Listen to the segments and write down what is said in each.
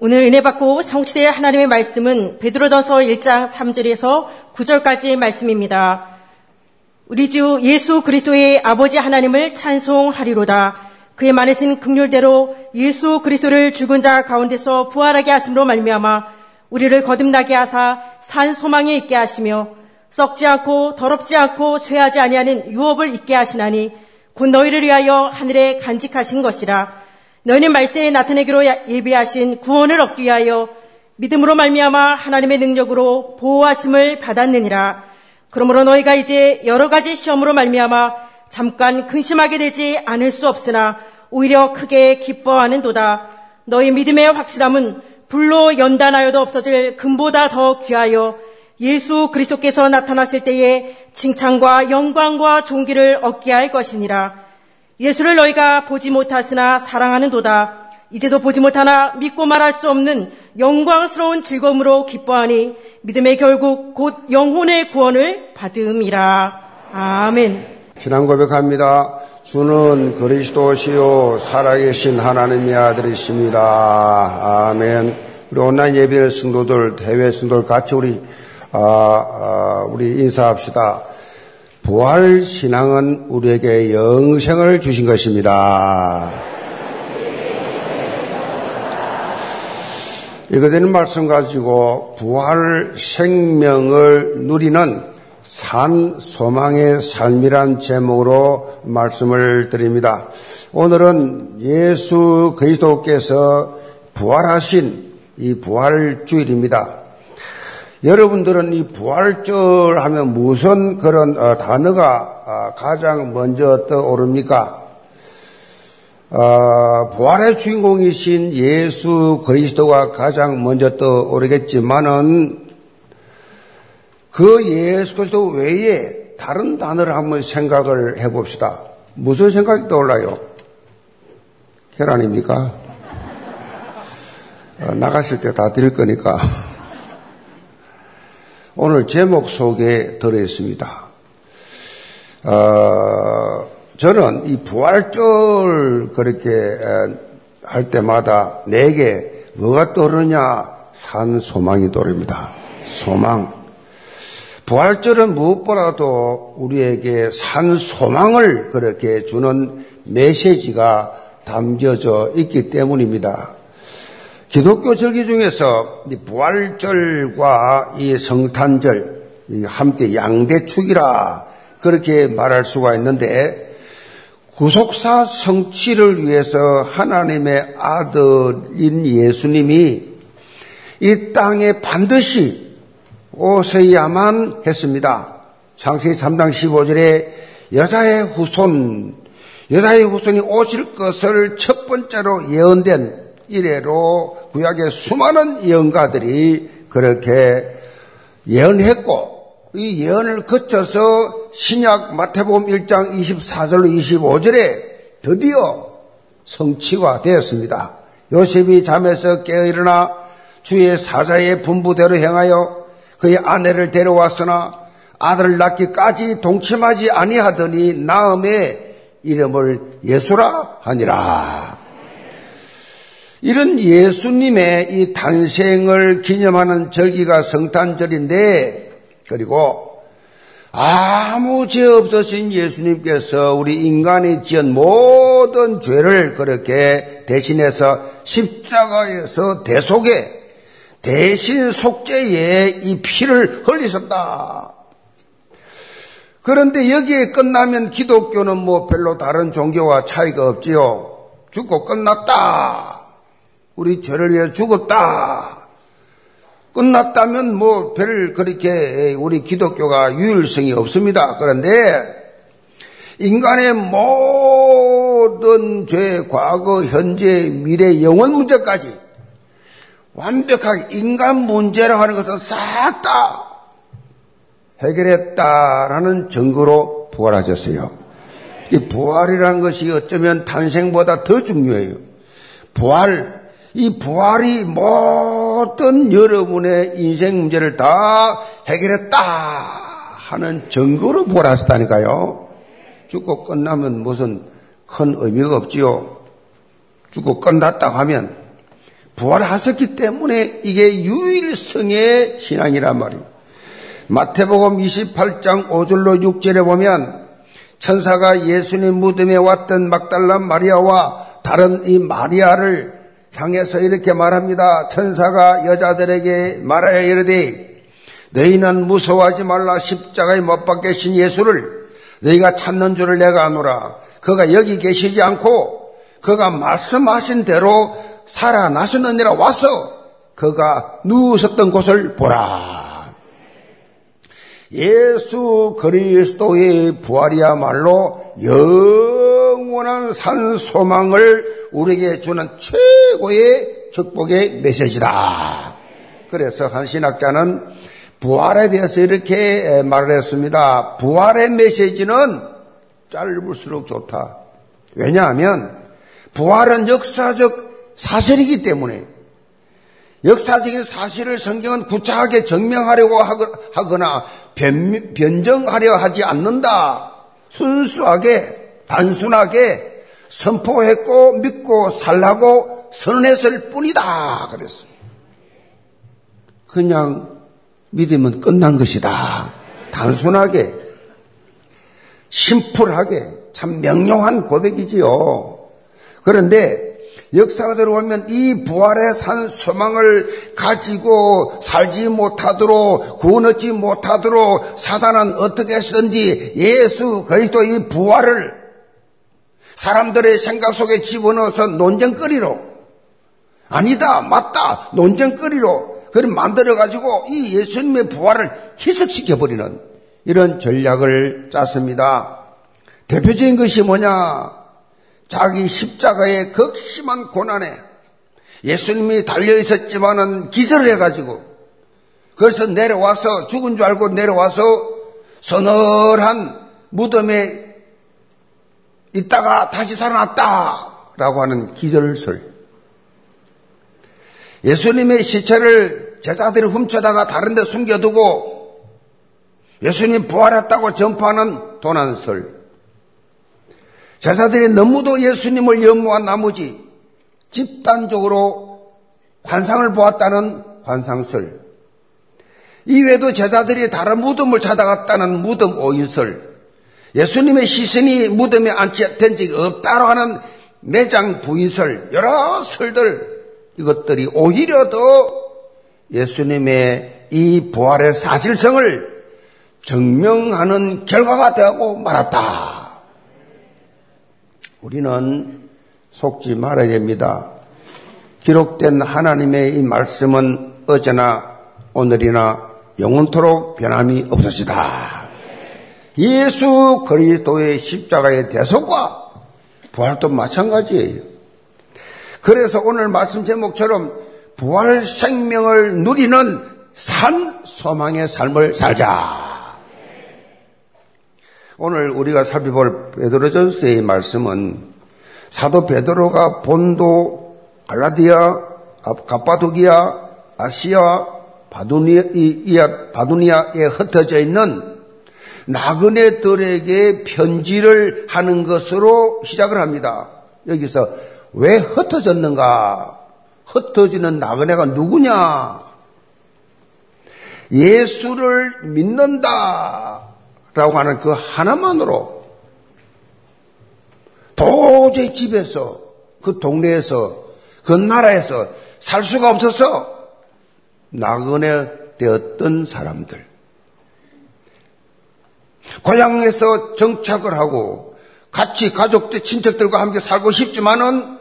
오늘 은혜 받고 성취될 하나님의 말씀은 베드로전서 1장 3절에서 9절까지의 말씀입니다. 우리 주 예수 그리스도의 아버지 하나님을 찬송하리로다. 그의 많으신 극률대로 예수 그리스도를 죽은 자 가운데서 부활하게 하심으로 말미암아 우리를 거듭나게 하사 산 소망에 있게 하시며 썩지 않고 더럽지 않고 쇠하지 아니하는 유업을 있게 하시나니 곧 너희를 위하여 하늘에 간직하신 것이라 너희는 말세에 나타내기로 예비하신 구원을 얻기 위하여 믿음으로 말미암아 하나님의 능력으로 보호하심을 받았느니라 그러므로 너희가 이제 여러 가지 시험으로 말미암아 잠깐 근심하게 되지 않을 수 없으나 오히려 크게 기뻐하는도다 너희 믿음의 확실함은 불로 연단하여도 없어질 금보다 더 귀하여 예수 그리스도께서 나타났을 때에 칭찬과 영광과 존귀를 얻게 할 것이니라. 예수를 너희가 보지 못하으나 사랑하는도다. 이제도 보지 못하나 믿고 말할 수 없는 영광스러운 즐거움으로 기뻐하니 믿음의 결국 곧 영혼의 구원을 받음이라. 아멘. 신앙 고백합니다. 주는 그리스도시요 살아계신 하나님의 아들이십니다. 아멘. 우리 온라인 예배 성도들, 해외 성도들 같이 우리 아, 아, 우리 인사합시다. 부활 신앙은 우리에게 영생을 주신 것입니다. 이거되는 말씀 가지고 부활 생명을 누리는 산 소망의 삶이란 제목으로 말씀을 드립니다. 오늘은 예수 그리스도께서 부활하신 이 부활 주일입니다. 여러분들은 이 부활절 하면 무슨 그런 어, 단어가 어, 가장 먼저 떠오릅니까? 어, 부활의 주인공이신 예수 그리스도가 가장 먼저 떠오르겠지만은 그 예수 그리스도 외에 다른 단어를 한번 생각을 해봅시다. 무슨 생각이 떠올라요? 계란입니까? 어, 나가실 때 다 드릴 거니까. 오늘 제목 속에 들어있습니다. 어, 저는 이 부활절 그렇게 할 때마다 내게 뭐가 떠오르냐? 산 소망이 떠오릅니다. 소망. 부활절은 무엇보다도 우리에게 산 소망을 그렇게 주는 메시지가 담겨져 있기 때문입니다. 기독교 절기 중에서 부활절과 이 성탄절 함께 양대축이라 그렇게 말할 수가 있는데 구속사 성취를 위해서 하나님의 아들인 예수님이 이 땅에 반드시 오셔야만 했습니다. 창세기 3장 15절에 여자의 후손, 여자의 후손이 오실 것을 첫 번째로 예언된 이래로 구약의 수많은 예언가들이 그렇게 예언했고 이 예언을 거쳐서 신약 마태복음 1장 24절로 25절에 드디어 성취가 되었습니다. 요셉이 잠에서 깨어 일어나 주의 사자의 분부대로 행하여 그의 아내를 데려왔으나 아들을 낳기까지 동침하지 아니하더니 나음의 이름을 예수라 하니라. 이런 예수님의 이 탄생을 기념하는 절기가 성탄절인데, 그리고 아무 죄 없으신 예수님께서 우리 인간이 지은 모든 죄를 그렇게 대신해서 십자가에서 대속에 대신 속죄에 이 피를 흘리셨다. 그런데 여기에 끝나면 기독교는 뭐 별로 다른 종교와 차이가 없지요. 죽고 끝났다. 우리 죄를 위해 죽었다. 끝났다면 뭐 별 그렇게 우리 기독교가 유일성이 없습니다. 그런데 인간의 모든 죄, 과거, 현재, 미래, 영원 문제까지 완벽하게 인간 문제라고 하는 것을 싹 다 해결했다라는 증거로 부활하셨어요. 이 부활이라는 것이 어쩌면 탄생보다 더 중요해요. 부활, 이 부활이 모든 여러분의 인생 문제를 다 해결했다 하는 증거로 부활하셨다니까요. 죽고 끝나면 무슨 큰 의미가 없지요. 죽고 끝났다 하면 부활하셨기 때문에 이게 유일성의 신앙이란 말이에요. 마태복음 28장 5절로 6절에 보면 천사가 예수님 무덤에 왔던 막달란 마리아와 다른 이 마리아를 향해서 이렇게 말합니다. 천사가 여자들에게 말하여 이르되 너희는 무서워하지 말라 십자가에 못 박계신 예수를 너희가 찾는 줄을 내가 아노라. 그가 여기 계시지 않고 그가 말씀하신 대로 살아나셨느니라 와서 그가 누우셨던 곳을 보라. 예수 그리스도의 부활이야말로 영원한 산 소망을 우리에게 주는 최고의 축복의 메시지다. 그래서 한 신학자는 부활에 대해서 이렇게 말을 했습니다. 부활의 메시지는 짧을수록 좋다. 왜냐하면 부활은 역사적 사실이기 때문에 역사적인 사실을 성경은 구차하게 증명하려고 하거나 변, 정하려 하지 않는다. 순수하게, 단순하게 선포했고 믿고 살라고 선언했을 뿐이다. 그랬습니다. 그냥 믿으면 끝난 것이다. 단순하게, 심플하게, 참 명료한 고백이지요. 그런데 역사가대로 보면 이 부활의 산 소망을 가지고 살지 못하도록 구원 얻지 못하도록 사단은 어떻게 하시든지 예수 그리스도 이 부활을 사람들의 생각 속에 집어넣어서 논쟁거리로 아니다 맞다 논쟁거리로 그걸 만들어 가지고 이 예수님의 부활을 희석시켜 버리는 이런 전략을 짰습니다. 대표적인 것이 뭐냐? 자기 십자가의 극심한 고난에 예수님이 달려 있었지만은 기절을 해가지고 그래서 내려와서 죽은 줄 알고 내려와서 서늘한 무덤에 있다가 다시 살아났다 라고 하는 기절설. 예수님의 시체를 제자들이 훔쳐다가 다른 데 숨겨두고 예수님 부활했다고 전파하는 도난설. 제사들이 너무도 예수님을 연모한 나머지 집단적으로 환상을 보았다는 환상설. 이외에도 제자들이 다른 무덤을 찾아갔다는 무덤 오인설. 예수님의 시선이 무덤에 앉된 적이 없다고 하는 매장 부인설. 여러 설들 이것들이 오히려 더 예수님의 이 부활의 사실성을 증명하는 결과가 되고 말았다. 우리는 속지 말아야 됩니다. 기록된 하나님의 이 말씀은 어제나 오늘이나 영원토록 변함이 없으시다. 예수 그리스도의 십자가의 대속과 부활도 마찬가지예요. 그래서 오늘 말씀 제목처럼 부활 생명을 누리는 산 소망의 삶을 살자. 오늘 우리가 살펴볼 베드로전서의 말씀은 사도 베드로가 본도 갈라디아, 가파도기아, 아시아, 바두니아, 바두니아에 흩어져 있는 나그네들에게 편지를 하는 것으로 시작을 합니다. 여기서 왜 흩어졌는가? 흩어지는 나그네가 누구냐? 예수를 믿는다. 라고 하는 그 하나만으로 도저히 집에서 그 동네에서 그 나라에서 살 수가 없어서 나그네 되었던 사람들. 고향에서 정착을 하고 같이 가족들, 친척들과 함께 살고 싶지만은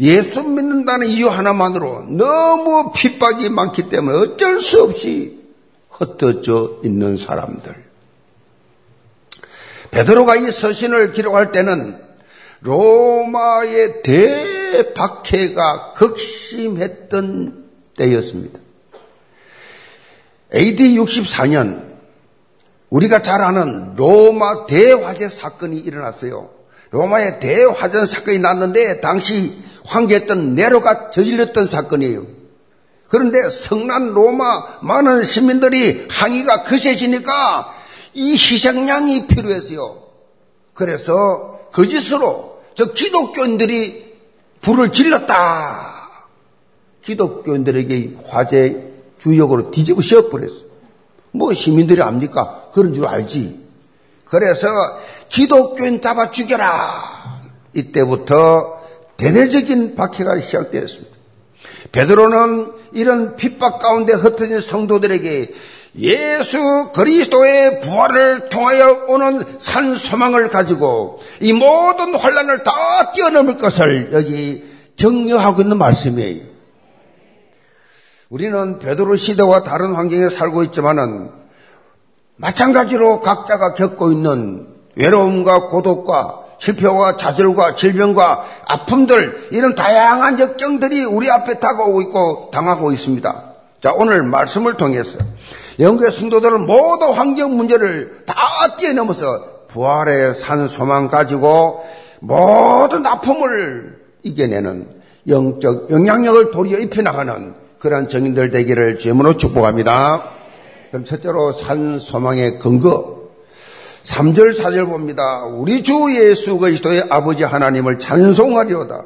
예수 믿는다는 이유 하나만으로 너무 핍박이 많기 때문에 어쩔 수 없이 흩어져 있는 사람들. 베드로가 이 서신을 기록할 때는 로마의 대박해가 극심했던 때였습니다. AD 64년 우리가 잘 아는 로마 대화재 사건이 일어났어요. 로마의 대화전 사건이 났는데 당시 황제였던 네로가 저질렀던 사건이에요. 그런데 성난 로마 많은 시민들이 항의가 거세지니까 이 희생양이 필요했어요. 그래서 거짓으로 저 기독교인들이 불을 질렀다. 기독교인들에게 화제 주역으로 뒤집어 씌워버렸어. 뭐 시민들이 압니까? 그런 줄 알지. 그래서 기독교인 잡아 죽여라. 이때부터 대대적인 박해가 시작되었습니다. 베드로는 이런 핍박 가운데 흩어진 성도들에게 예수 그리스도의 부활을 통하여 오는 산 소망을 가지고 이 모든 환란을 다 뛰어넘을 것을 여기 격려하고 있는 말씀이에요. 우리는 베드로 시대와 다른 환경에 살고 있지만은 마찬가지로 각자가 겪고 있는 외로움과 고독과 실패와 좌절과 질병과 아픔들 이런 다양한 역경들이 우리 앞에 다가오고 있고 당하고 있습니다. 자 오늘 말씀을 통해서 영국의 성도들은 모든 환경 문제를 다 뛰어넘어서 부활의 산 소망 가지고 모든 아픔을 이겨내는 영적 영향력을 도리어 입혀나가는 그러한 정인들 되기를 제문으로 축복합니다. 그럼 첫째로 산 소망의 근거 3절 4절 봅니다. 우리 주 예수 그리스도의 아버지 하나님을 찬송하리로다.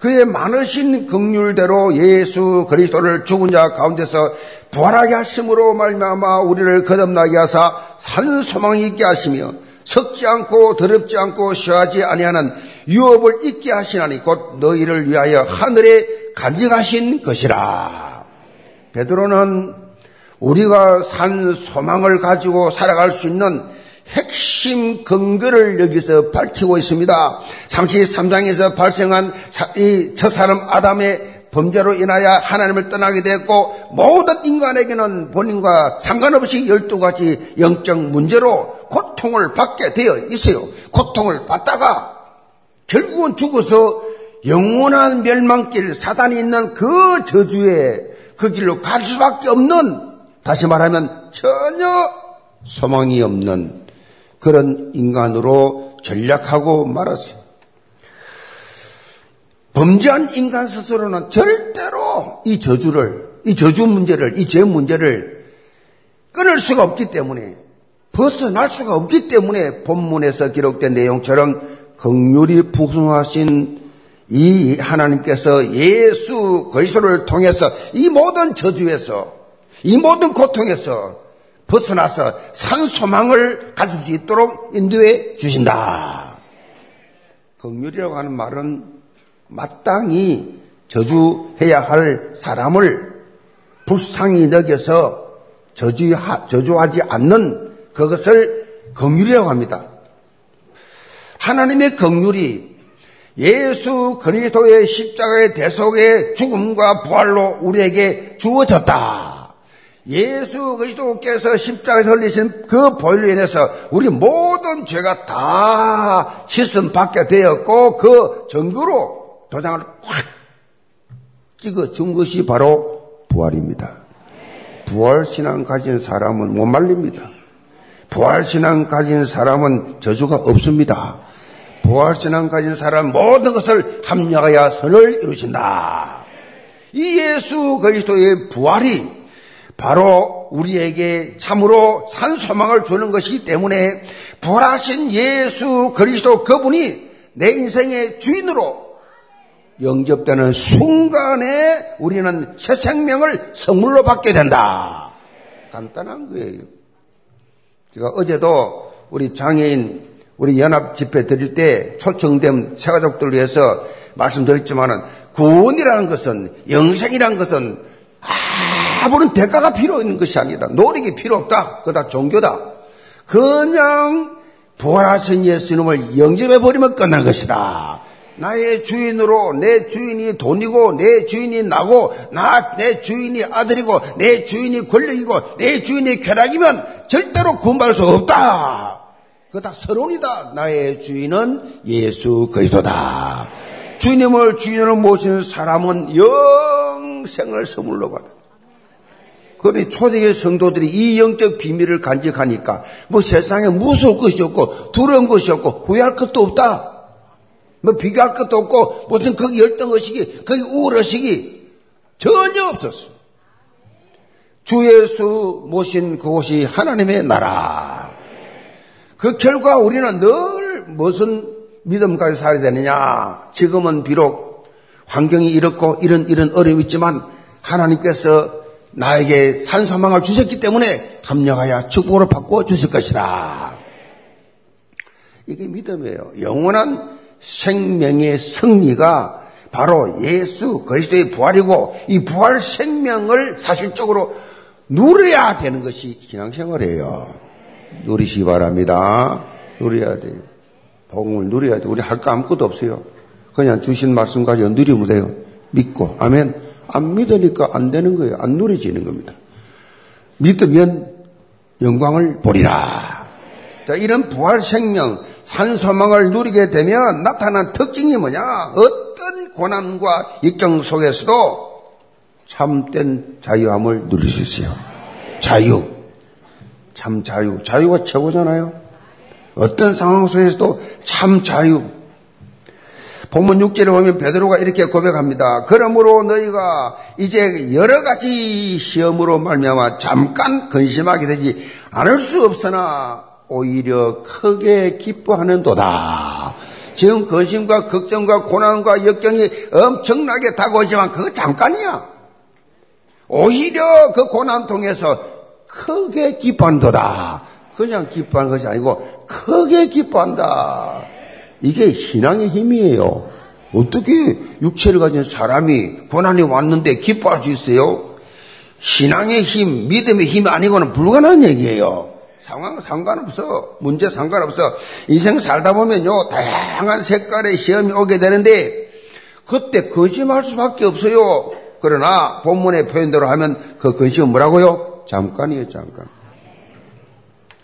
그의 많으신 긍휼대로 예수 그리스도를 죽은 자 가운데서 부활하게 하심으로 말미암아 우리를 거듭나게 하사 산 소망이 있게 하시며 썩지 않고 더럽지 않고 쉬하지 아니하는 유업을 있게 하시나니 곧 너희를 위하여 하늘에 간직하신 것이라. 베드로는 우리가 산 소망을 가지고 살아갈 수 있는 핵심 근거를 여기서 밝히고 있습니다. 33장에서 발생한 이 첫 사람 아담의 범죄로 인하여 하나님을 떠나게 됐고 모든 인간에게는 본인과 상관없이 12가지 영적 문제로 고통을 받게 되어 있어요. 고통을 받다가 결국은 죽어서 영원한 멸망길 사단이 있는 그 저주에 그 길로 갈 수밖에 없는 다시 말하면 전혀 소망이 없는 그런 인간으로 전략하고 말았어요. 범죄한 인간 스스로는 절대로 이 저주를, 이 저주 문제를, 이 죄 문제를 끊을 수가 없기 때문에 벗어날 수가 없기 때문에 본문에서 기록된 내용처럼 극률이 풍성하신 이 하나님께서 예수 그리스도를 통해서 이 모든 저주에서 이 모든 고통에서 벗어나서 산 소망을 가질 수 있도록 인도해 주신다. 극률이라고 하는 말은 마땅히 저주해야 할 사람을 불쌍히 여겨서 저주하, 저주하지 않는 그것을 긍휼이라고 합니다. 하나님의 긍휼이 예수 그리스도의 십자가의 대속의 죽음과 부활로 우리에게 주어졌다. 예수 그리스도께서 십자가에 설리신 그 보혈로 인해서 우리 모든 죄가 다 씻음 받게 되었고 그 증거로 도장을 확 찍어 준 것이 바로 부활입니다. 부활 신앙 가진 사람은 못 말립니다. 부활 신앙 가진 사람은 저주가 없습니다. 부활신앙 가진 사람 모든 것을 합력하여 선을 이루신다. 이 예수 그리스도의 부활이 바로 우리에게 참으로 산 소망을 주는 것이기 때문에 부활하신 예수 그리스도 그분이 내 인생의 주인으로 영접되는 순간에 우리는 새 생명을 선물로 받게 된다. 간단한 거예요. 제가 어제도 우리 장애인 우리 연합 집회 드릴 때 초청된 새가족들 위해서 말씀드렸지만은 구원이라는 것은 영생이라는 것은 아무런 대가가 필요 있는 것이 아니다. 노력이 필요 없다. 그다 종교다. 그냥 부활하신 예수님을 영접해 버리면 끝난 것이다. 나의 주인으로 내 주인이 돈이고 내 주인이 나고 나 내 주인이 아들이고 내 주인이 권력이고 내 주인이 쾌락이면 절대로 구원받을 수 없다. 그거 다 서론이다. 나의 주인은 예수 그리스도다. 주님을 주인으로 모시는 사람은 영생을 선물로 받아. 그러니 초대의 성도들이 이 영적 비밀을 간직하니까 뭐 세상에 무서울 것이 없고 두려운 것이 없고 후회할 것도 없다. 뭐 비교할 것도 없고 무슨 거기 열등 의식이 거기 우울 의식이 전혀 없었어. 주 예수 모신 그곳이 하나님의 나라. 그 결과 우리는 늘 무슨 믿음까지 살아야 되느냐. 지금은 비록 환경이 이렇고 이런 이런 어려움이 있지만 하나님께서 나에게 산소망을 주셨기 때문에 합력하여 축복을 바꿔 주실 것이다. 이게 믿음이에요. 영원한 생명의 승리가 바로 예수 그리스도의 부활이고 이 부활 생명을 사실적으로 누려야 되는 것이 신앙생활이에요. 누리시 기 바랍니다. 누려야 돼요. 복음을 누려야 돼. 우리 할 거 아무것도 없어요. 그냥 주신 말씀 가지고 누리면 돼요. 믿고. 아멘. 안 믿으니까 안 되는 거예요. 안 누려지는 겁니다. 믿으면 영광을 보리라. 자, 이런 부활 생명, 산소망을 누리게 되면 나타난 특징이 뭐냐? 어떤 고난과 입경 속에서도 참된 자유함을 누릴 수 있어요. 자유. 참 자유. 자유가 최고잖아요. 어떤 상황 속에서도 참 자유. 본문 6절에 보면 베드로가 이렇게 고백합니다. 그러므로 너희가 이제 여러 가지 시험으로 말미암아 잠깐 근심하게 되지 않을 수 없으나 오히려 크게 기뻐하는도다. 지금 근심과 걱정과 고난과 역경이 엄청나게 다가오지만 그거 잠깐이야. 오히려 그 고난 통해서 크게 기뻐한도다. 그냥 기뻐하는 것이 아니고 크게 기뻐한다. 이게 신앙의 힘이에요. 어떻게 육체를 가진 사람이 고난이 왔는데 기뻐할 수 있어요? 신앙의 힘, 믿음의 힘이 아니고는 불가능한 얘기예요. 상황 상관없어. 문제 상관없어. 인생 살다 보면요, 다양한 색깔의 시험이 오게 되는데, 그때 거짓말 수밖에 없어요. 그러나 본문의 표현대로 하면 그 근심은 뭐라고요? 잠깐이에요, 잠깐.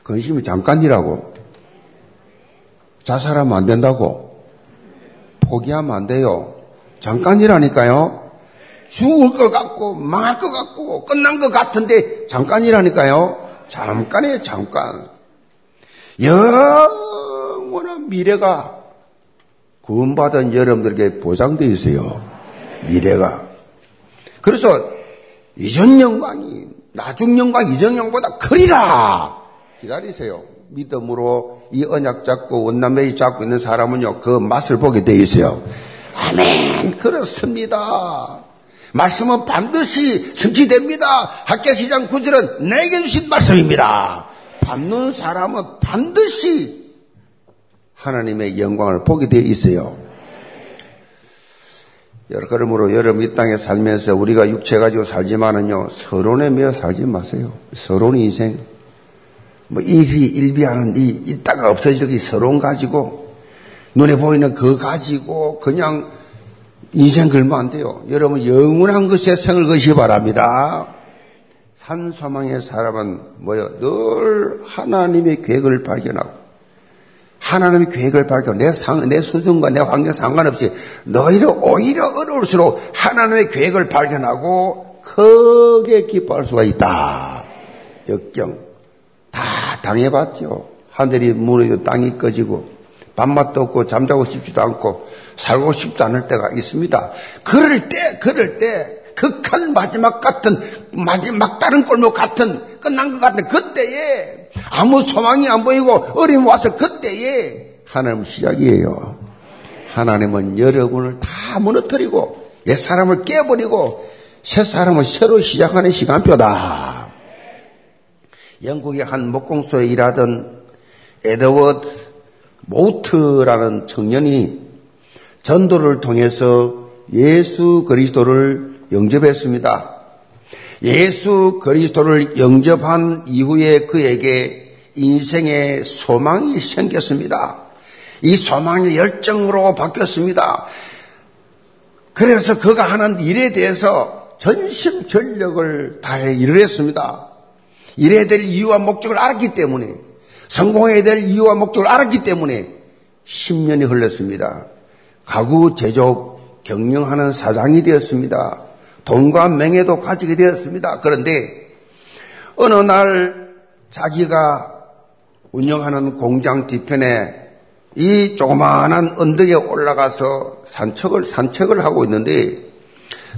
근심이 잠깐이라고. 자살하면 안 된다고. 포기하면 안 돼요. 잠깐이라니까요. 죽을 것 같고, 망할 것 같고, 끝난 것 같은데, 잠깐이라니까요. 잠깐이에요, 잠깐. 영원한 미래가 구원받은 여러분들에게 보장되어 있어요. 미래가. 그래서 이전 영광이 나중 영광, 이전 영광보다 크리라. 기다리세요. 믿음으로 이 언약 잡고 원남매이 잡고 있는 사람은요, 그 맛을 보게 돼 있어요. 아멘. 그렇습니다. 말씀은 반드시 성취됩니다. 학교시장 구절은 내게 주신 말씀입니다. 밟는 사람은 반드시 하나님의 영광을 보게 되어 있어요. 그러므로 여러분 이 땅에 살면서 우리가 육체 가지고 살지만은요, 서론에 매어 살지 마세요. 서론 인생. 뭐, 일비, 일비하는 이, 없어질 게 서론 가지고, 눈에 보이는 그 가지고, 그냥 인생 걸면 안 돼요. 여러분, 영원한 것에 생을 것이 바랍니다. 산소망의 사람은 뭐요? 늘 하나님의 계획을 발견하고, 하나님의 계획을 발견, 내 상, 내 수준과 내 환경 상관없이 너희를 오히려 어려울수록 하나님의 계획을 발견하고 크게 기뻐할 수가 있다. 역경. 다 당해봤죠. 하늘이 무너지고 땅이 꺼지고 밥맛도 없고 잠자고 싶지도 않고 살고 싶지 않을 때가 있습니다. 그럴 때, 그럴 때 극한 마지막 같은 마지막 다른 골목 같은 끝난 것 같은 그때에 아무 소망이 안 보이고 어려움 와서 그때에 하나님 시작이에요. 하나님은 여러분을 다 무너뜨리고 옛 사람을 깨버리고 새 사람을 새로 시작하는 시간표다. 영국의 한 목공소에 일하던 에드워드 모트라는 청년이 전도를 통해서 예수 그리스도를 영접했습니다. 예수 그리스도를 영접한 이후에 그에게 인생의 소망이 생겼습니다. 이 소망의 열정으로 바뀌었습니다. 그래서 그가 하는 일에 대해서 전심 전력을 다해 일을 했습니다. 일해야 될 이유와 목적을 알았기 때문에 성공해야 될 이유와 목적을 알았기 때문에 10년이 흘렀습니다. 가구 제조업 경영하는 사장이 되었습니다. 돈과 명예도 가지게 되었습니다. 그런데 어느 날 자기가 운영하는 공장 뒤편에 이 조그마한 언덕에 올라가서 산책을 산책을 하고 있는데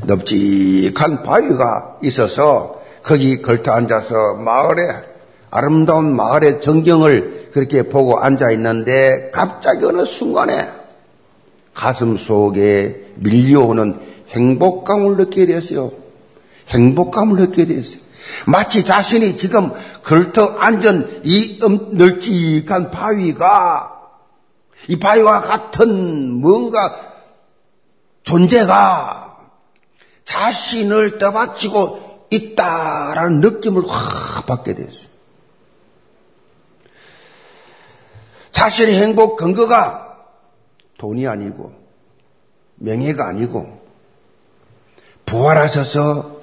넙직한 바위가 있어서 거기 걸터 앉아서 마을에 아름다운 마을의 전경을 그렇게 보고 앉아 있는데 갑자기 어느 순간에 가슴 속에 밀려오는 행복감을 느끼게 됐어요. 행복감을 느끼게 됐어요. 마치 자신이 지금 걸터 앉은 이 널찍한 바위가 이 바위와 같은 뭔가 존재가 자신을 떠받치고 있다라는 느낌을 확 받게 됐어요. 자신의 행복 근거가 돈이 아니고 명예가 아니고 부활하셔서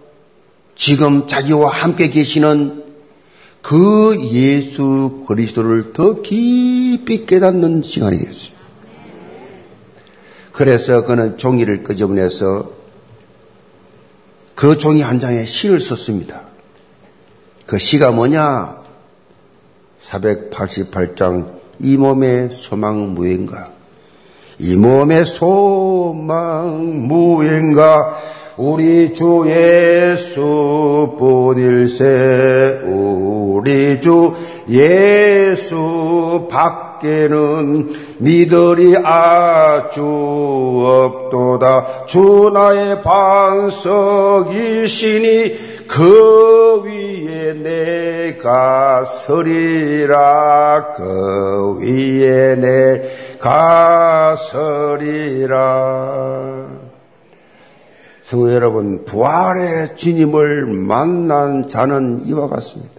지금 자기와 함께 계시는 그 예수 그리스도를 더 깊이 깨닫는 시간이 됐어요. 그래서 그는 종이를 끄집어내서 그 종이 한 장에 시를 썼습니다. 그 시가 뭐냐? 488장 이 몸의 소망 무인가? 이 몸의 소망 무인가? 우리 주 예수 뿐일세 우리 주 예수 밖에는 믿으리 아주 없도다. 주 나의 반석이시니 그 위에 내가 서리라. 그 위에 내가 서리라 성도 여러분, 부활의 주님을 만난 자는 이와 같습니다.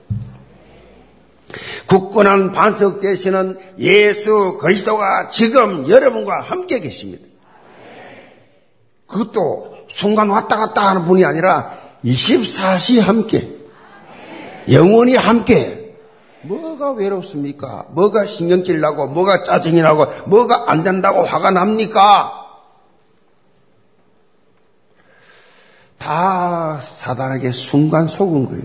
굳건한 반석 되시는 예수 그리스도가 지금 여러분과 함께 계십니다. 그것도 순간 왔다 갔다 하는 분이 아니라 24시 함께, 영원히 함께, 뭐가 외롭습니까? 뭐가 신경질 나고, 뭐가 짜증이 나고, 뭐가 안 된다고 화가 납니까? 다 사단에게 순간 속은 거예요.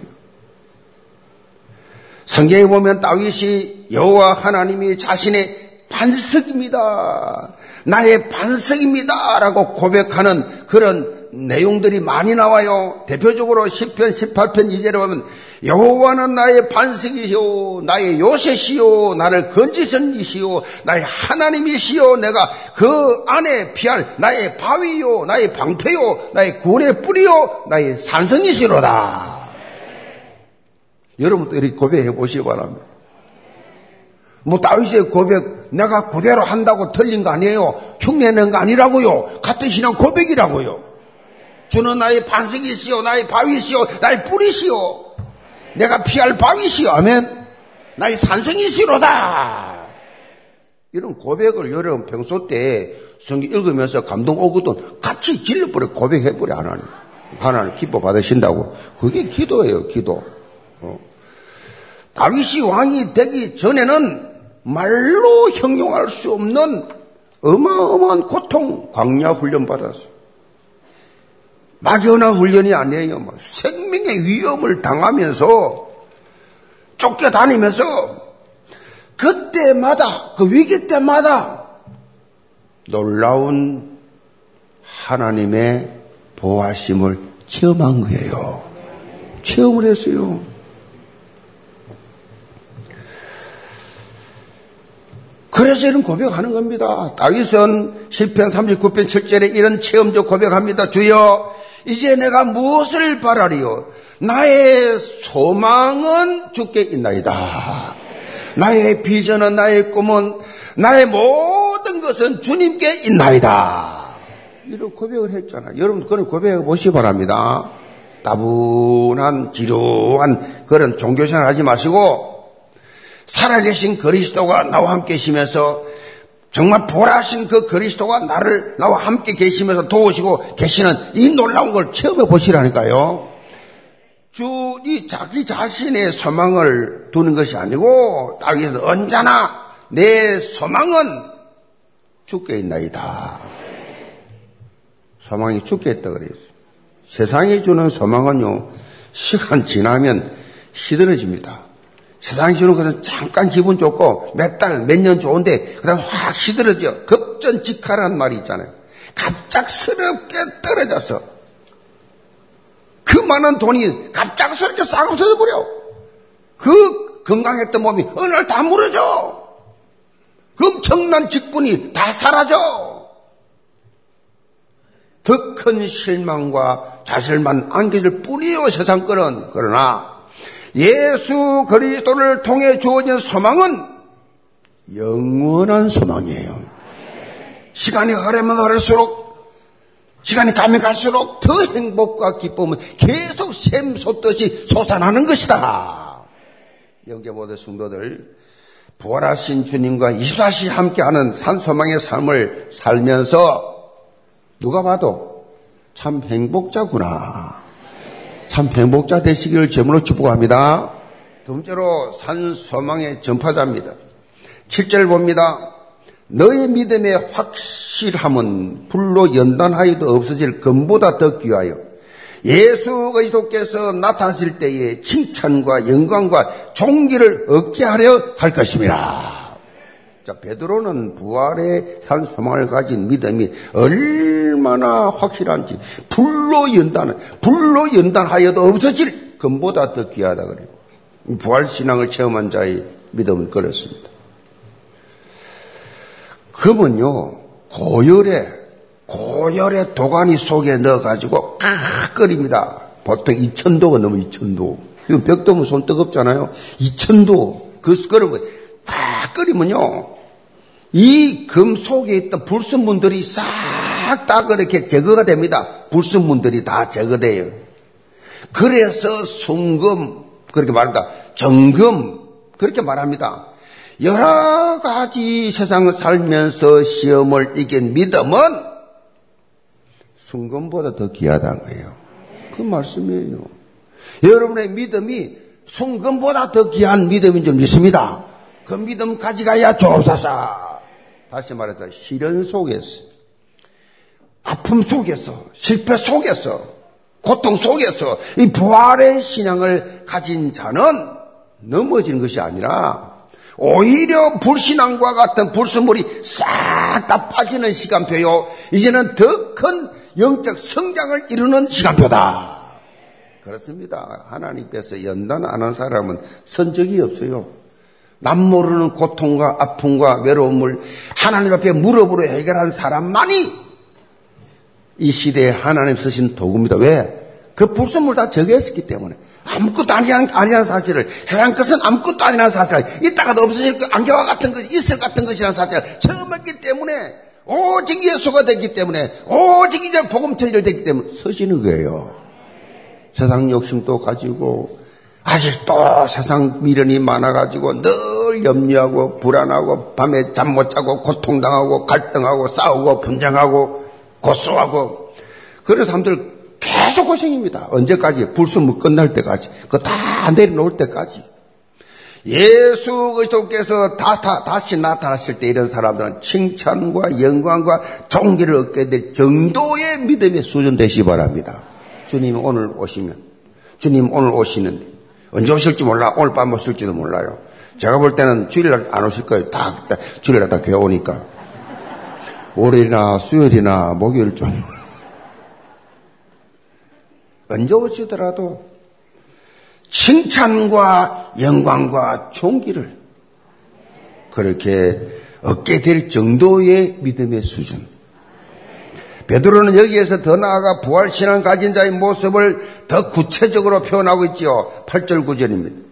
성경에 보면 다윗이 여호와 하나님이 자신의 반석입니다. 나의 반석입니다라고 고백하는 그런 내용들이 많이 나와요. 대표적으로 10편 18편 이제를 보면 여호와는 나의 반석이시오 나의 요새시오 나를 건지선 이시오 나의 하나님이시오 내가 그 안에 피할 나의 바위요 나의 방패요 나의 구원의 뿌리요 나의 산성이시로다. 여러분도 이렇게 고백해 보시기 바랍니다. 뭐 다윗의 고백 내가 그대로 한다고 틀린 거 아니에요. 흉내낸 거 아니라고요. 같은 신앙 고백이라고요. 주는 나의 반석이시오, 나의 바위시오, 나의 뿌리시오. 내가 피할 바위시오. 아멘. 나의 산성이시로다. 이런 고백을 여러분 평소 때 성경 읽으면서 감동 오거든 같이 질러버려 고백해버려 하나님. 하나님 기뻐 받으신다고. 그게 기도예요, 기도. 어. 다윗이 왕이 되기 전에는 말로 형용할 수 없는 어마어마한 고통, 광야 훈련 받았어. 막연한 훈련이 아니에요. 막 생명의 위험을 당하면서 쫓겨다니면서 그때마다 그 위기 때마다 놀라운 하나님의 보호하심을 체험한 거예요. 체험을 했어요. 그래서 이런 고백하는 겁니다. 다윗은 10편 39편 7절에 이런 체험적 고백합니다. 주여 이제 내가 무엇을 바라리요? 나의 소망은 주께 있나이다. 나의 비전은 나의 꿈은 나의 모든 것은 주님께 있나이다. 이런 고백을 했잖아요. 여러분 그런 고백을 보시기 바랍니다. 따분한 지루한 그런 종교생활 하지 마시고 살아계신 그리스도가 나와 함께 계시면서 정말 보라신 그 그리스도가 나를 나와 함께 계시면서 도우시고 계시는 이 놀라운 걸 체험해 보시라니까요. 주이 자기 자신의 소망을 두는 것이 아니고 다윗은 언제나 내 소망은 죽게 있나이다. 소망이 죽게 있다 그랬어요. 세상이 주는 소망은요 시간 지나면 시들어집니다. 세상이 주는 것은 잠깐 기분 좋고 몇 달, 몇 년 좋은데 그다음 확 시들어져. 급전직하라는 말이 있잖아요. 갑작스럽게 떨어져서 그 많은 돈이 갑작스럽게 싹 없어져 버려. 그 건강했던 몸이 어느 날 다 무너져. 그 엄청난 직분이 다 사라져. 더 큰 실망과 자실만 안겨줄 뿐이요 세상 거는 그러나 예수 그리스도를 통해 주어진 소망은 영원한 소망이에요. 시간이 흐르면 흐를수록 시간이 가면 갈수록 더 행복과 기쁨은 계속 샘솟듯이 솟아나는 것이다. 영계 모든 성도들 부활하신 주님과 24시 함께하는 산소망의 삶을 살면서 누가 봐도 참 행복자구나. 참 행복자 되시기를 제물로 축복합니다. 두 번째로 산 소망의 전파자입니다. 7절 봅니다. 너의 믿음의 확실함은 불로 연단하여도 없어질 금보다 더 귀하여 예수 그리스도께서 나타나실 때에 칭찬과 영광과 존귀를 얻게 하려 할 것입니다. 자, 베드로는 부활의 산 소망을 가진 믿음이 얼마나 확실한지 불로 연단, 불로 연단하여도 없어질 금보다 더 귀하다 그래요. 부활 신앙을 체험한 자의 믿음은 그렇습니다. 금은요 고열에 고열의 도가니 속에 넣어가지고 아 끓입니다. 보통 2천도가 넘어 2천도. 이건 벽도면 손 뜨겁잖아요. 2천도 그 끓으면 다 끓이면요 이 금 속에 있던 불순물들이 싹 다 그렇게 제거가 됩니다. 불순물들이 다 제거돼요. 그래서 순금 그렇게 말한다. 정금 그렇게 말합니다. 여러 가지 세상을 살면서 시험을 이긴 믿음은 순금보다 더 귀하다는 거예요. 그 말씀이에요. 여러분의 믿음이 순금보다 더 귀한 믿음인 줄 믿습니다. 그 믿음 가져가야 조사사. 다시 말해서 시련 속에서, 아픔 속에서, 실패 속에서, 고통 속에서 이 부활의 신앙을 가진 자는 넘어지는 것이 아니라 오히려 불신앙과 같은 불순물이 싹 다 빠지는 시간표요. 이제는 더 큰 영적 성장을 이루는 시간표다. 그렇습니다. 하나님께서 연단 안 한 사람은 선적이 없어요. 남 모르는 고통과 아픔과 외로움을 하나님 앞에 무릎으로 해결한 사람만이 이 시대에 하나님 쓰신 도구입니다. 왜? 그 불순물 다 저기했었기 때문에. 아무것도 아니한, 아니한 사실을, 세상 것은 아무것도 아니라는 사실을, 이따가도 없어질 것, 안개와 같은 것, 있을 같은 것이라는 사실을 처음 했기 때문에, 오직 예수가 됐기 때문에, 오직 이제 복음 처리를 됐기 때문에 서시는 거예요. 세상 욕심도 가지고, 아직도 세상 미련이 많아가지고 늘 염려하고 불안하고 밤에 잠 못 자고 고통당하고 갈등하고 싸우고 분쟁하고 고소하고 그런 사람들 계속 고생입니다. 언제까지? 불순물 끝날 때까지. 그거 다 내려놓을 때까지. 예수 그리스도께서 다, 다, 다시 나타났을 때 이런 사람들은 칭찬과 영광과 존귀를 얻게 될 정도의 믿음의 수준 되시 기 바랍니다. 주님 오늘 오시면, 주님 오늘 오시는데, 언제 오실지 몰라. 오늘 밤 오실지도 몰라요. 제가 볼 때는 주일날 안 오실 거예요. 다, 다 주일날 다 교회 오니까. 월요일이나 수요일이나 목요일 좀. 언제 오시더라도 칭찬과 영광과 존귀를 그렇게 얻게 될 정도의 믿음의 수준. 베드로는 여기에서 더 나아가 부활신앙 가진 자의 모습을 더 구체적으로 표현하고 있지요. 8절 9절입니다.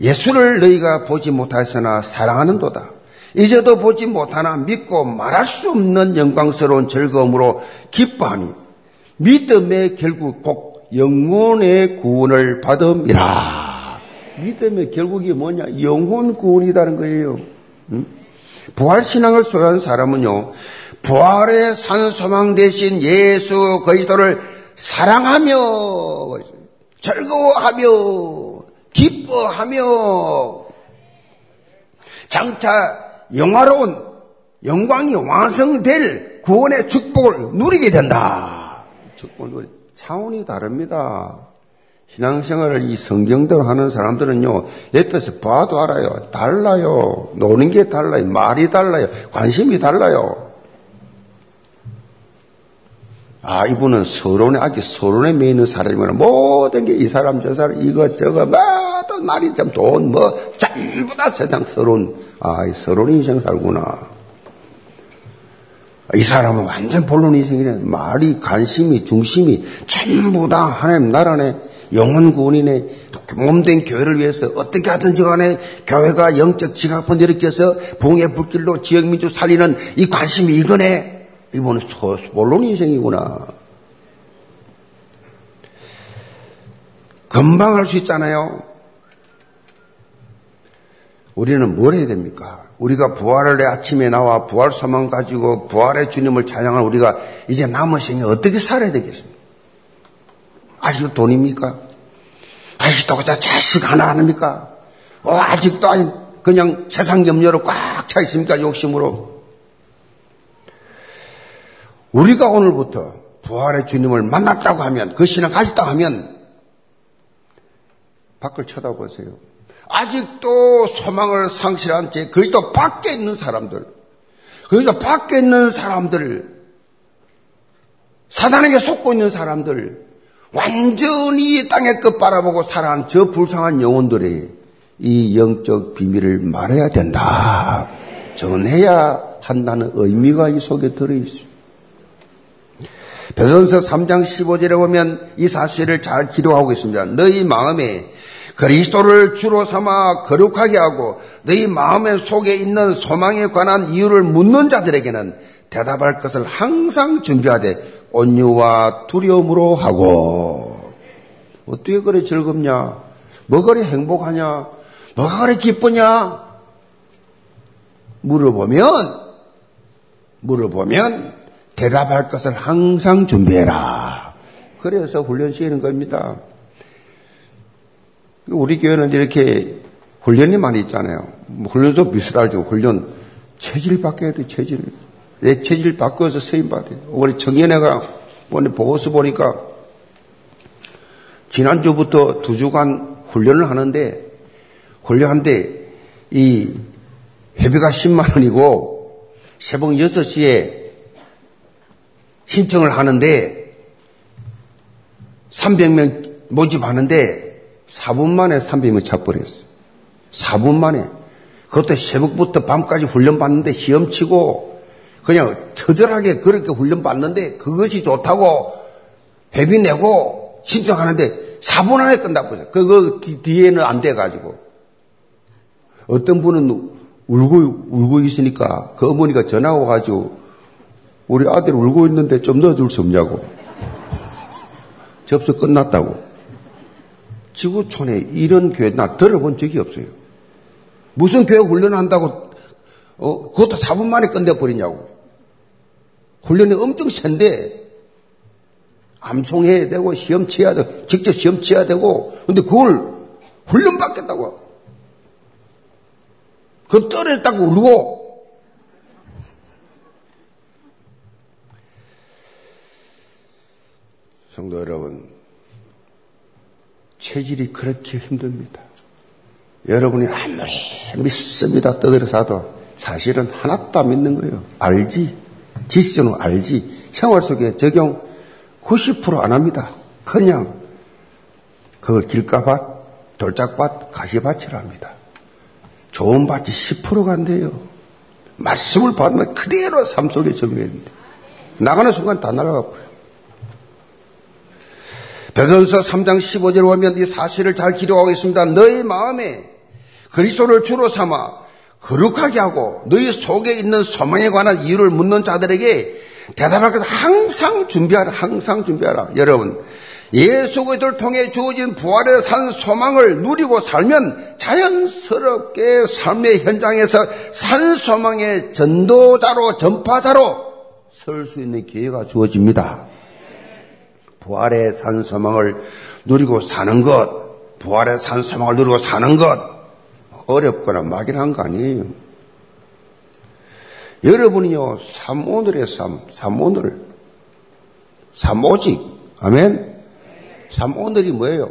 예수를 너희가 보지 못하였으나 사랑하는 도다. 이제도 보지 못하나 믿고 말할 수 없는 영광스러운 즐거움으로 기뻐하니 믿음의 결국 꼭 영혼의 구원을 받음이라. 믿음의 결국이 뭐냐? 영혼 구원이라는 거예요. 응? 부활신앙을 소유한 사람은요, 부활의 산소망 대신 예수 그리스도를 사랑하며, 즐거워하며, 기뻐하며, 장차 영화로운 영광이 완성될 구원의 축복을 누리게 된다. 축복을 차원이 다릅니다. 신앙생활을 이 성경대로 하는 사람들은요, 옆에서 봐도 알아요. 달라요. 노는 게 달라요. 말이 달라요. 관심이 달라요. 아, 이분은 서론에, 아직 서론에 매이는 사람이구나. 모든 게 이 사람, 저 사람, 이것저것, 모든 말이 좀 돈, 뭐, 전부 다 세상 서론. 아, 이 서론 인생 살구나. 이 사람은 완전 본론 인생이네. 말이, 관심이, 중심이 전부 다 하나님 나라 네. 영혼 구원이네. 몸된 교회를 위해서 어떻게 하든지 간에 교회가 영적 지각분 일으켜서 붕의 불길로 지역민주 살리는 이 관심이 이거네. 이번은 본론 인생이구나. 금방 할 수 있잖아요. 우리는 뭘 해야 됩니까? 우리가 부활을 내 아침에 나와 부활 소망 가지고 부활의 주님을 찬양한 우리가 이제 남은 생에 어떻게 살아야 되겠습니까? 아직도 돈입니까? 아직도 그저 자식 하나 하나입니까? 어, 아직도 그냥 세상 염려로 꽉 차 있습니까? 욕심으로. 우리가 오늘부터 부활의 주님을 만났다고 하면, 그 신앙 가졌다고 하면, 밖을 쳐다보세요. 아직도 소망을 상실한 채 그리스도 밖에 있는 사람들, 그리스도 밖에 있는 사람들, 사단에게 속고 있는 사람들, 완전히 땅의 끝 바라보고 살아간 저 불쌍한 영혼들이 이 영적 비밀을 말해야 된다. 전해야 한다는 의미가 이 속에 들어있습니다. 베드로서 3장 15절에 보면 이 사실을 잘 기록하고 있습니다. 너희 마음에 그리스도를 주로 삼아 거룩하게 하고 너희 마음의 속에 있는 소망에 관한 이유를 묻는 자들에게는 대답할 것을 항상 준비하되 온유와 두려움으로 하고 어떻게 그래 즐겁냐? 뭐 그래 행복하냐? 뭐가 그래 기쁘냐? 물어보면 물어보면 대답할 것을 항상 준비해라. 그래서 훈련 시키는 겁니다. 우리 교회는 이렇게 훈련이 많이 있잖아요. 뭐 훈련소 비슷하죠. 훈련 체질 바뀌어야 돼, 체질. 내 체질 바꿔서 쓰임 받아요. 우리 청년회가 오늘 보고서 보니까 지난주부터 두 주간 훈련을 하는데 훈련한데 이 회비가 10만 원이고 새벽 6시에 신청을 하는데 300명 모집하는데 4분 만에 300명 차버렸어요. 4분 만에. 그것도 새벽부터 밤까지 훈련 받는데 시험 치고 그냥 처절하게 그렇게 훈련 받는데 그것이 좋다고 회비 내고 신청하는데 4분 안에 끝나버려요. 그거 뒤에는 안 돼가지고. 어떤 분은 울고, 울고 있으니까 그 어머니가 전화 와가지고 우리 아들 울고 있는데 좀 넣어줄 수 없냐고. 접수 끝났다고. 지구촌에 이런 교회 나 들어본 적이 없어요. 무슨 교회 훈련한다고 어, 그것도 4분 만에 끝내버리냐고. 훈련이 엄청 센데 암송해야 되고 시험 치야 되고 직접 시험 치야 되고 근데 그걸 훈련 받겠다고. 그걸 떨어졌다고 울고 성도 여러분 체질이 그렇게 힘듭니다. 여러분이 아무리 믿습니다 떠들어서도 사실은 하나도 안 믿는 거예요. 알지. 지식적으로 알지. 생활 속에 적용 90%안 합니다. 그냥 그걸 길가밭, 돌짝밭, 가시밭이라 합니다. 좋은 밭이 10%가 안 돼요. 말씀을 받으면 그대로 삶 속에 적용됩니다. 나가는 순간 다 날아가 버려요. 베드로서 3장 15절 보면 이 사실을 잘 기록하고 있습니다. 너희 마음에 그리스도를 주로 삼아 거룩하게 하고 너희 속에 있는 소망에 관한 이유를 묻는 자들에게 대답할 것을 항상 준비하라. 항상 준비하라. 여러분 예수 그리스도를 통해 주어진 부활의 산 소망을 누리고 살면 자연스럽게 삶의 현장에서 산 소망의 전도자로 전파자로 설 수 있는 기회가 주어집니다. 부활의 산 소망을 누리고 사는 것, 부활의 산 소망을 누리고 사는 것, 어렵거나 막연한 거 아니에요. 여러분이요, 삼오늘의 삶, 삼오늘, 삼오직, 아멘? 삼오늘이 뭐예요?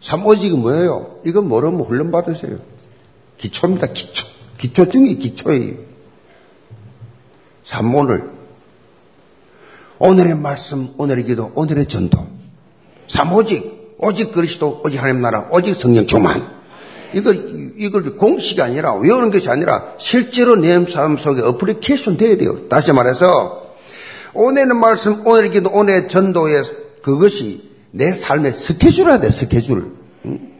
삼오직이 뭐예요? 이건 모르면 훈련 받으세요. 기초입니다, 기초. 기초 중에 기초예요. 삼오늘. 오늘의 말씀, 오늘의 기도, 오늘의 전도. 삼오직, 오직 그리스도, 오직 하나님 나라, 오직 성령 충만. 이걸, 이걸 공식이 아니라 외우는 것이 아니라 실제로 내 삶 속에 어플리케이션 돼야 돼요. 다시 말해서 오늘의 말씀, 오늘의 기도, 오늘의 전도의 그것이 내 삶의 스케줄이야 돼, 스케줄. 응?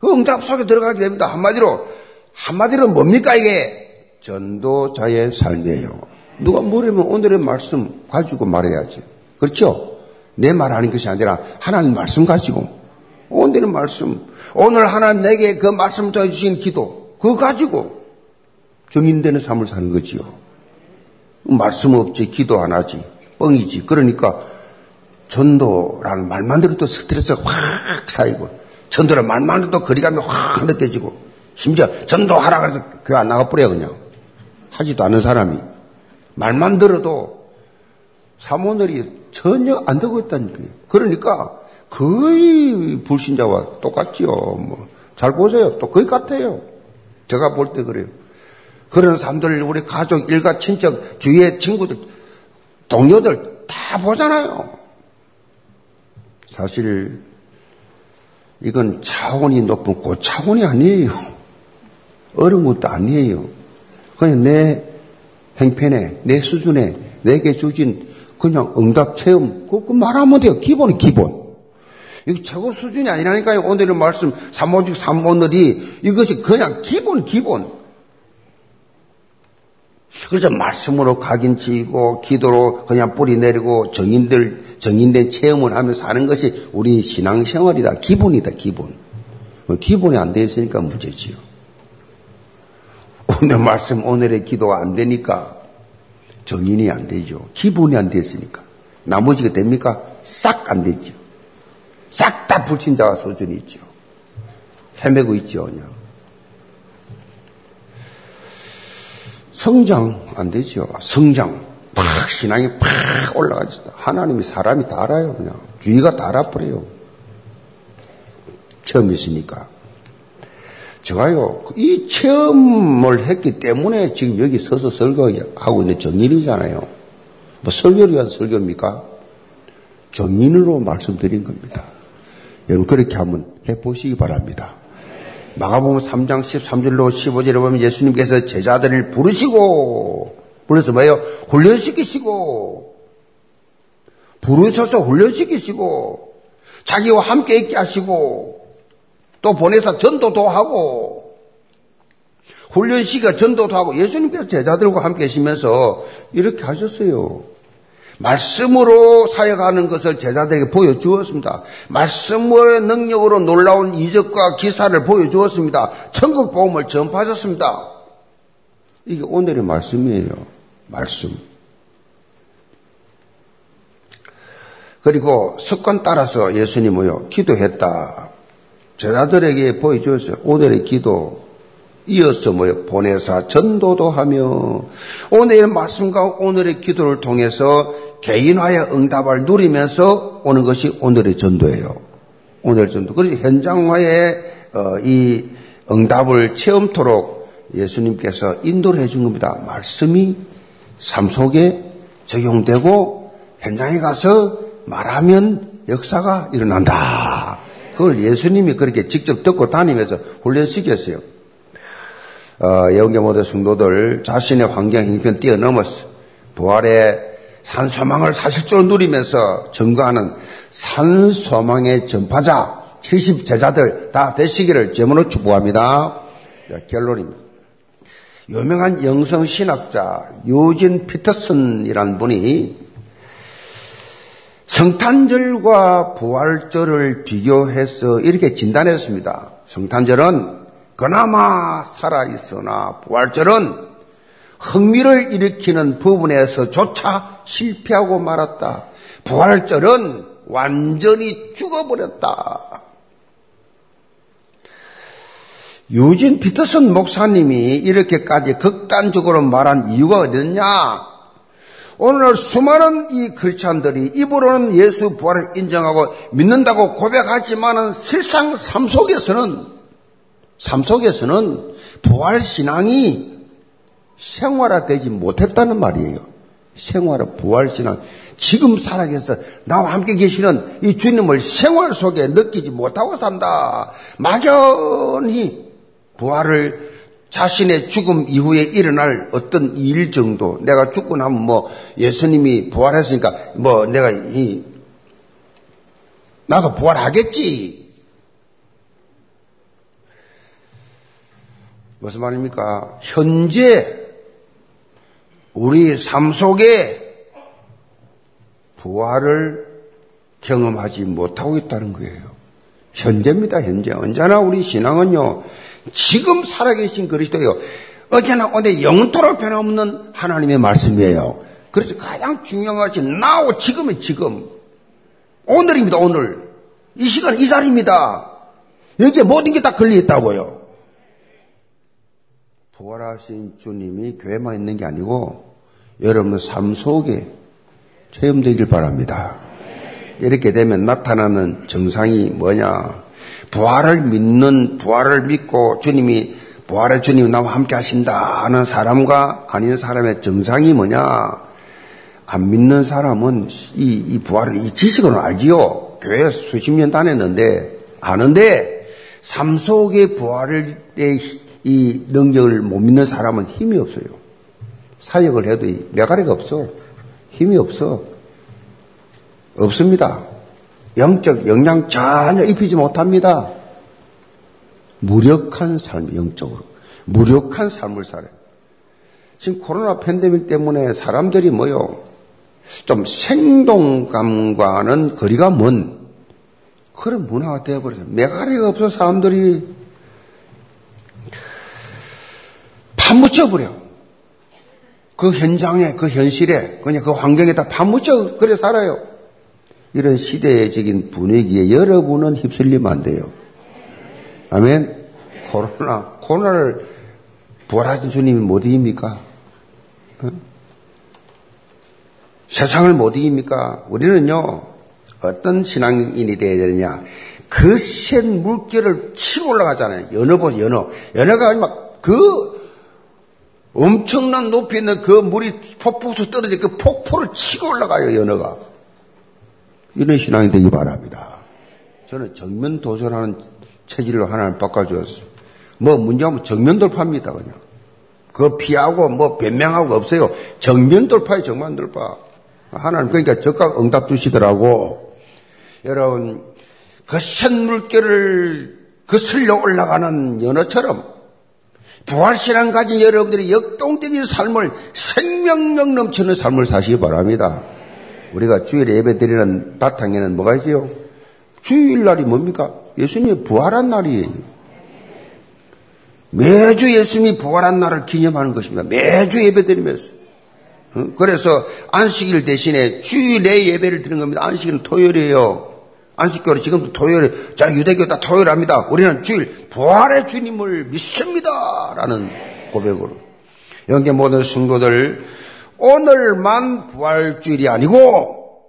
그 응답 속에 들어가게 됩니다. 한마디로, 한마디로 뭡니까 이게? 전도자의 삶이에요. 누가 물으면 오늘의 말씀 가지고 말해야지. 그렇죠? 내 말하는 것이 아니라 하나님 말씀 가지고 오늘의 말씀, 오늘 하나님 내게 그 말씀 통해 주신 기도, 그거 가지고 정인되는 삶을 사는 거지요. 말씀 없지, 기도 안 하지, 뻥이지. 그러니까 전도라는 말만 들어도 스트레스가 확 쌓이고, 전도라는 말만 들어도 거리감이 확 느껴지고, 심지어 전도하라 그래서 교회 안 나가버려, 그냥. 하지도 않은 사람이. 말만 들어도 사모들이 전혀 안 되고 있다는 거예요. 그러니까 거의 불신자와 똑같지요. 뭐. 잘 보세요. 또 거의 같아요. 제가 볼 때 그래요. 그런 사람들, 우리 가족, 일가, 친척, 주위의 친구들, 동료들 다 보잖아요. 사실, 이건 차원이 높은 고 차원이 아니에요. 어려운 것도 아니에요. 그냥 내 행편에, 내 수준에, 내게 주신 그냥 응답 체험, 그거 말하면 돼요. 기본이 기본. 이게 최고 수준이 아니라니까요. 오늘의 말씀, 삼오직 삼오늘이 이것이 그냥 기본, 기본. 그래서 말씀으로 각인치고 기도로 그냥 뿌리 내리고 정인들, 정인된 체험을 하면서 사는 것이 우리 신앙생활이다. 기본이다, 기본. 뭐 기본이 안 되어 있으니까 문제지요. 오늘 말씀, 오늘의 기도가 안 되니까 정인이 안 되죠. 기본이 안 됐으니까. 나머지가 됩니까? 싹 안 되죠. 싹 다 불친자와 수준이 있죠. 헤매고 있죠, 그냥. 성장 안 되죠. 성장. 팍, 신앙이 팍 올라가죠. 하나님이 사람이 다 알아요, 그냥. 주의가 다 알아버려요. 처음 있으니까. 제가요, 이 체험을 했기 때문에 지금 여기 서서 설교하고 있는 정인이잖아요. 뭐 설교를 위한 설교입니까? 정인으로 말씀드린 겁니다. 여러분, 그렇게 한번 해보시기 바랍니다. 마가복음 3장 13절로 15절에 보면 예수님께서 제자들을 부르시고, 불러서 뭐예요? 훈련시키시고, 부르셔서 훈련시키시고, 자기와 함께 있게 하시고, 또 보내서 전도도 하고 훈련 시가 전도도 하고 예수님께서 제자들과 함께 계시면서 이렇게 하셨어요. 말씀으로 사역하는 것을 제자들에게 보여주었습니다. 말씀의 능력으로 놀라운 이적과 기사를 보여주었습니다. 천국 복음을 전파하셨습니다. 이게 오늘의 말씀이에요. 말씀. 그리고 습관 따라서 예수님은요, 기도했다. 제자들에게 보여주었어요. 오늘의 기도 이어서 뭐요? 보내사 전도도 하며 오늘의 말씀과 오늘의 기도를 통해서 개인화의 응답을 누리면서 오는 것이 오늘의 전도예요. 오늘 전도. 그래서 현장화의 어, 이 응답을 체험토록 예수님께서 인도를 해준 겁니다. 말씀이 삶 속에 적용되고 현장에 가서 말하면 역사가 일어난다. 그걸 예수님이 그렇게 직접 듣고 다니면서 훈련시켰어요. 어, 영계 모든 성도들 자신의 환경 형편 뛰어넘어서 부활의 산소망을 사실적으로 누리면서 증거하는 산소망의 전파자 70 제자들 다 되시기를 제문으로 축복합니다. 결론입니다. 유명한 영성신학자 유진 피터슨이라는 분이 성탄절과 부활절을 비교해서 이렇게 진단했습니다. 성탄절은 그나마 살아있으나 부활절은 흥미를 일으키는 부분에서조차 실패하고 말았다. 부활절은 완전히 죽어버렸다. 유진 피터슨 목사님이 이렇게까지 극단적으로 말한 이유가 어디냐? 오늘 수많은 이 크리스찬들이 입으로는 예수 부활을 인정하고 믿는다고 고백하지만은 실상 삶 속에서는 삶 속에서는 부활 신앙이 생활화되지 못했다는 말이에요. 생활의 부활 신앙. 지금 살아계서 나와 함께 계시는 이 주님을 생활 속에 느끼지 못하고 산다. 막연히 부활을 자신의 죽음 이후에 일어날 어떤 일 정도 내가 죽고 나면 뭐 예수님이 부활했으니까 뭐 내가 이 나도 부활하겠지. 무슨 말입니까? 현재 우리 삶 속에 부활을 경험하지 못하고 있다는 거예요. 현재입니다, 현재. 언제나 우리 신앙은요, 지금 살아계신 그리스도요, 어제나 오늘 영토로 변함없는 하나님의 말씀이에요. 그래서 가장 중요한 것이 나오 지금의 지금. 오늘입니다, 오늘. 이 시간, 이 자리입니다. 여기에 모든 게 다 걸려있다고요. 부활하신 주님이 교회만 있는 게 아니고 여러분 삶 속에 체험되길 바랍니다. 이렇게 되면 나타나는 정상이 뭐냐? 부활을 믿는, 부활을 믿고 주님이, 부활의 주님이 나와 함께 하신다 하는 사람과 아닌 사람의 정상이 뭐냐? 안 믿는 사람은 이, 이 부활을, 이 지식은 알지요. 교회 수십 년 다녔는데, 아는데, 삶 속의 부활의 이 능력을 못 믿는 사람은 힘이 없어요. 사역을 해도 메가리가 없어. 힘이 없어. 없습니다. 영적 영향 전혀 입히지 못합니다. 무력한 삶, 영적으로. 무력한 삶을 살아요. 지금 코로나 팬데믹 때문에 사람들이 뭐요? 좀 생동감과는 거리가 먼 그런 문화가 되어버렸어요. 메가리가 없어 사람들이 파묻혀버려. 그 현장에, 그 현실에, 그냥 그 환경에 다 파묻혀 그래 살아요. 이런 시대적인 분위기에 여러분은 휩쓸리면 안 돼요. 아멘. 코로나, 코로나를 부활하신 주님이 못 이깁니까? 어? 세상을 못 이깁니까? 우리는요, 어떤 신앙인이 되어야 되느냐. 그 센 물결을 치고 올라가잖아요. 연어 보세요, 연어. 연어가 막 그 엄청난 높이 있는 그 물이 폭포수 떨어져 그 폭포를 치고 올라가요, 연어가. 이런 신앙이 되기 바랍니다. 저는 정면 도전하는 체질로 하나를 바꿔주었어요. 뭐 문제하면 정면 돌파입니다, 그냥. 그거 피하고 뭐 변명하고 없어요. 정면 돌파에 정면 돌파. 하나님 그러니까 적각 응답 주시더라고. 여러분, 그 샘물결을 그슬려 올라가는 연어처럼 부활신앙 가진 여러분들이 역동적인 삶을 생명력 넘치는 삶을 사시기 바랍니다. 우리가 주일에 예배 드리는 바탕에는 뭐가 있어요? 주일날이 뭡니까? 예수님이 부활한 날이에요. 매주 예수님이 부활한 날을 기념하는 것입니다. 매주 예배 드리면서. 그래서 안식일 대신에 주일에 예배를 드리는 겁니다. 안식일은 토요일이에요. 안식교로 지금도 토요일, 자, 유대교 다 토요일 합니다. 우리는 주일, 부활의 주님을 믿습니다. 라는 고백으로. 영계 모든 성도들, 오늘만 부활주일이 아니고,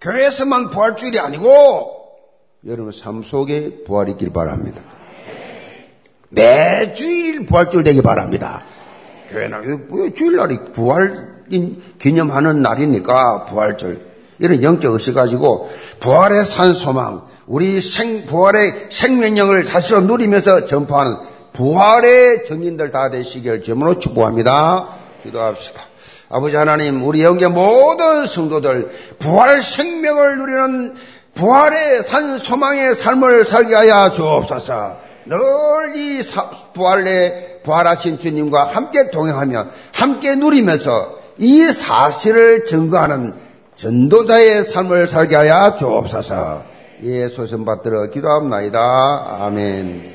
교회에서만 부활주일이 아니고, 여러분 삶 속에 부활이 있길 바랍니다. 매주일 부활주일 되기 바랍니다. 교회는 왜 주일날이 부활 기념하는 날이니까 부활절. 이런 영적 의식 가지고 부활의 산 소망, 우리 생, 부활의 생명력을 다시로 누리면서 전파하는 부활의 정인들 다 되시길 주문으로 축복합니다. 기도합시다. 아버지 하나님, 우리 영계 모든 성도들 부활 생명을 누리는 부활의 산 소망의 삶을 살게 하여 주옵소서. 늘 이 부활의 부활하신 주님과 함께 동행하며 함께 누리면서 이 사실을 증거하는 전도자의 삶을 살게 하여 주옵소서. 예, 소선 받들어 기도합나이다. 아멘.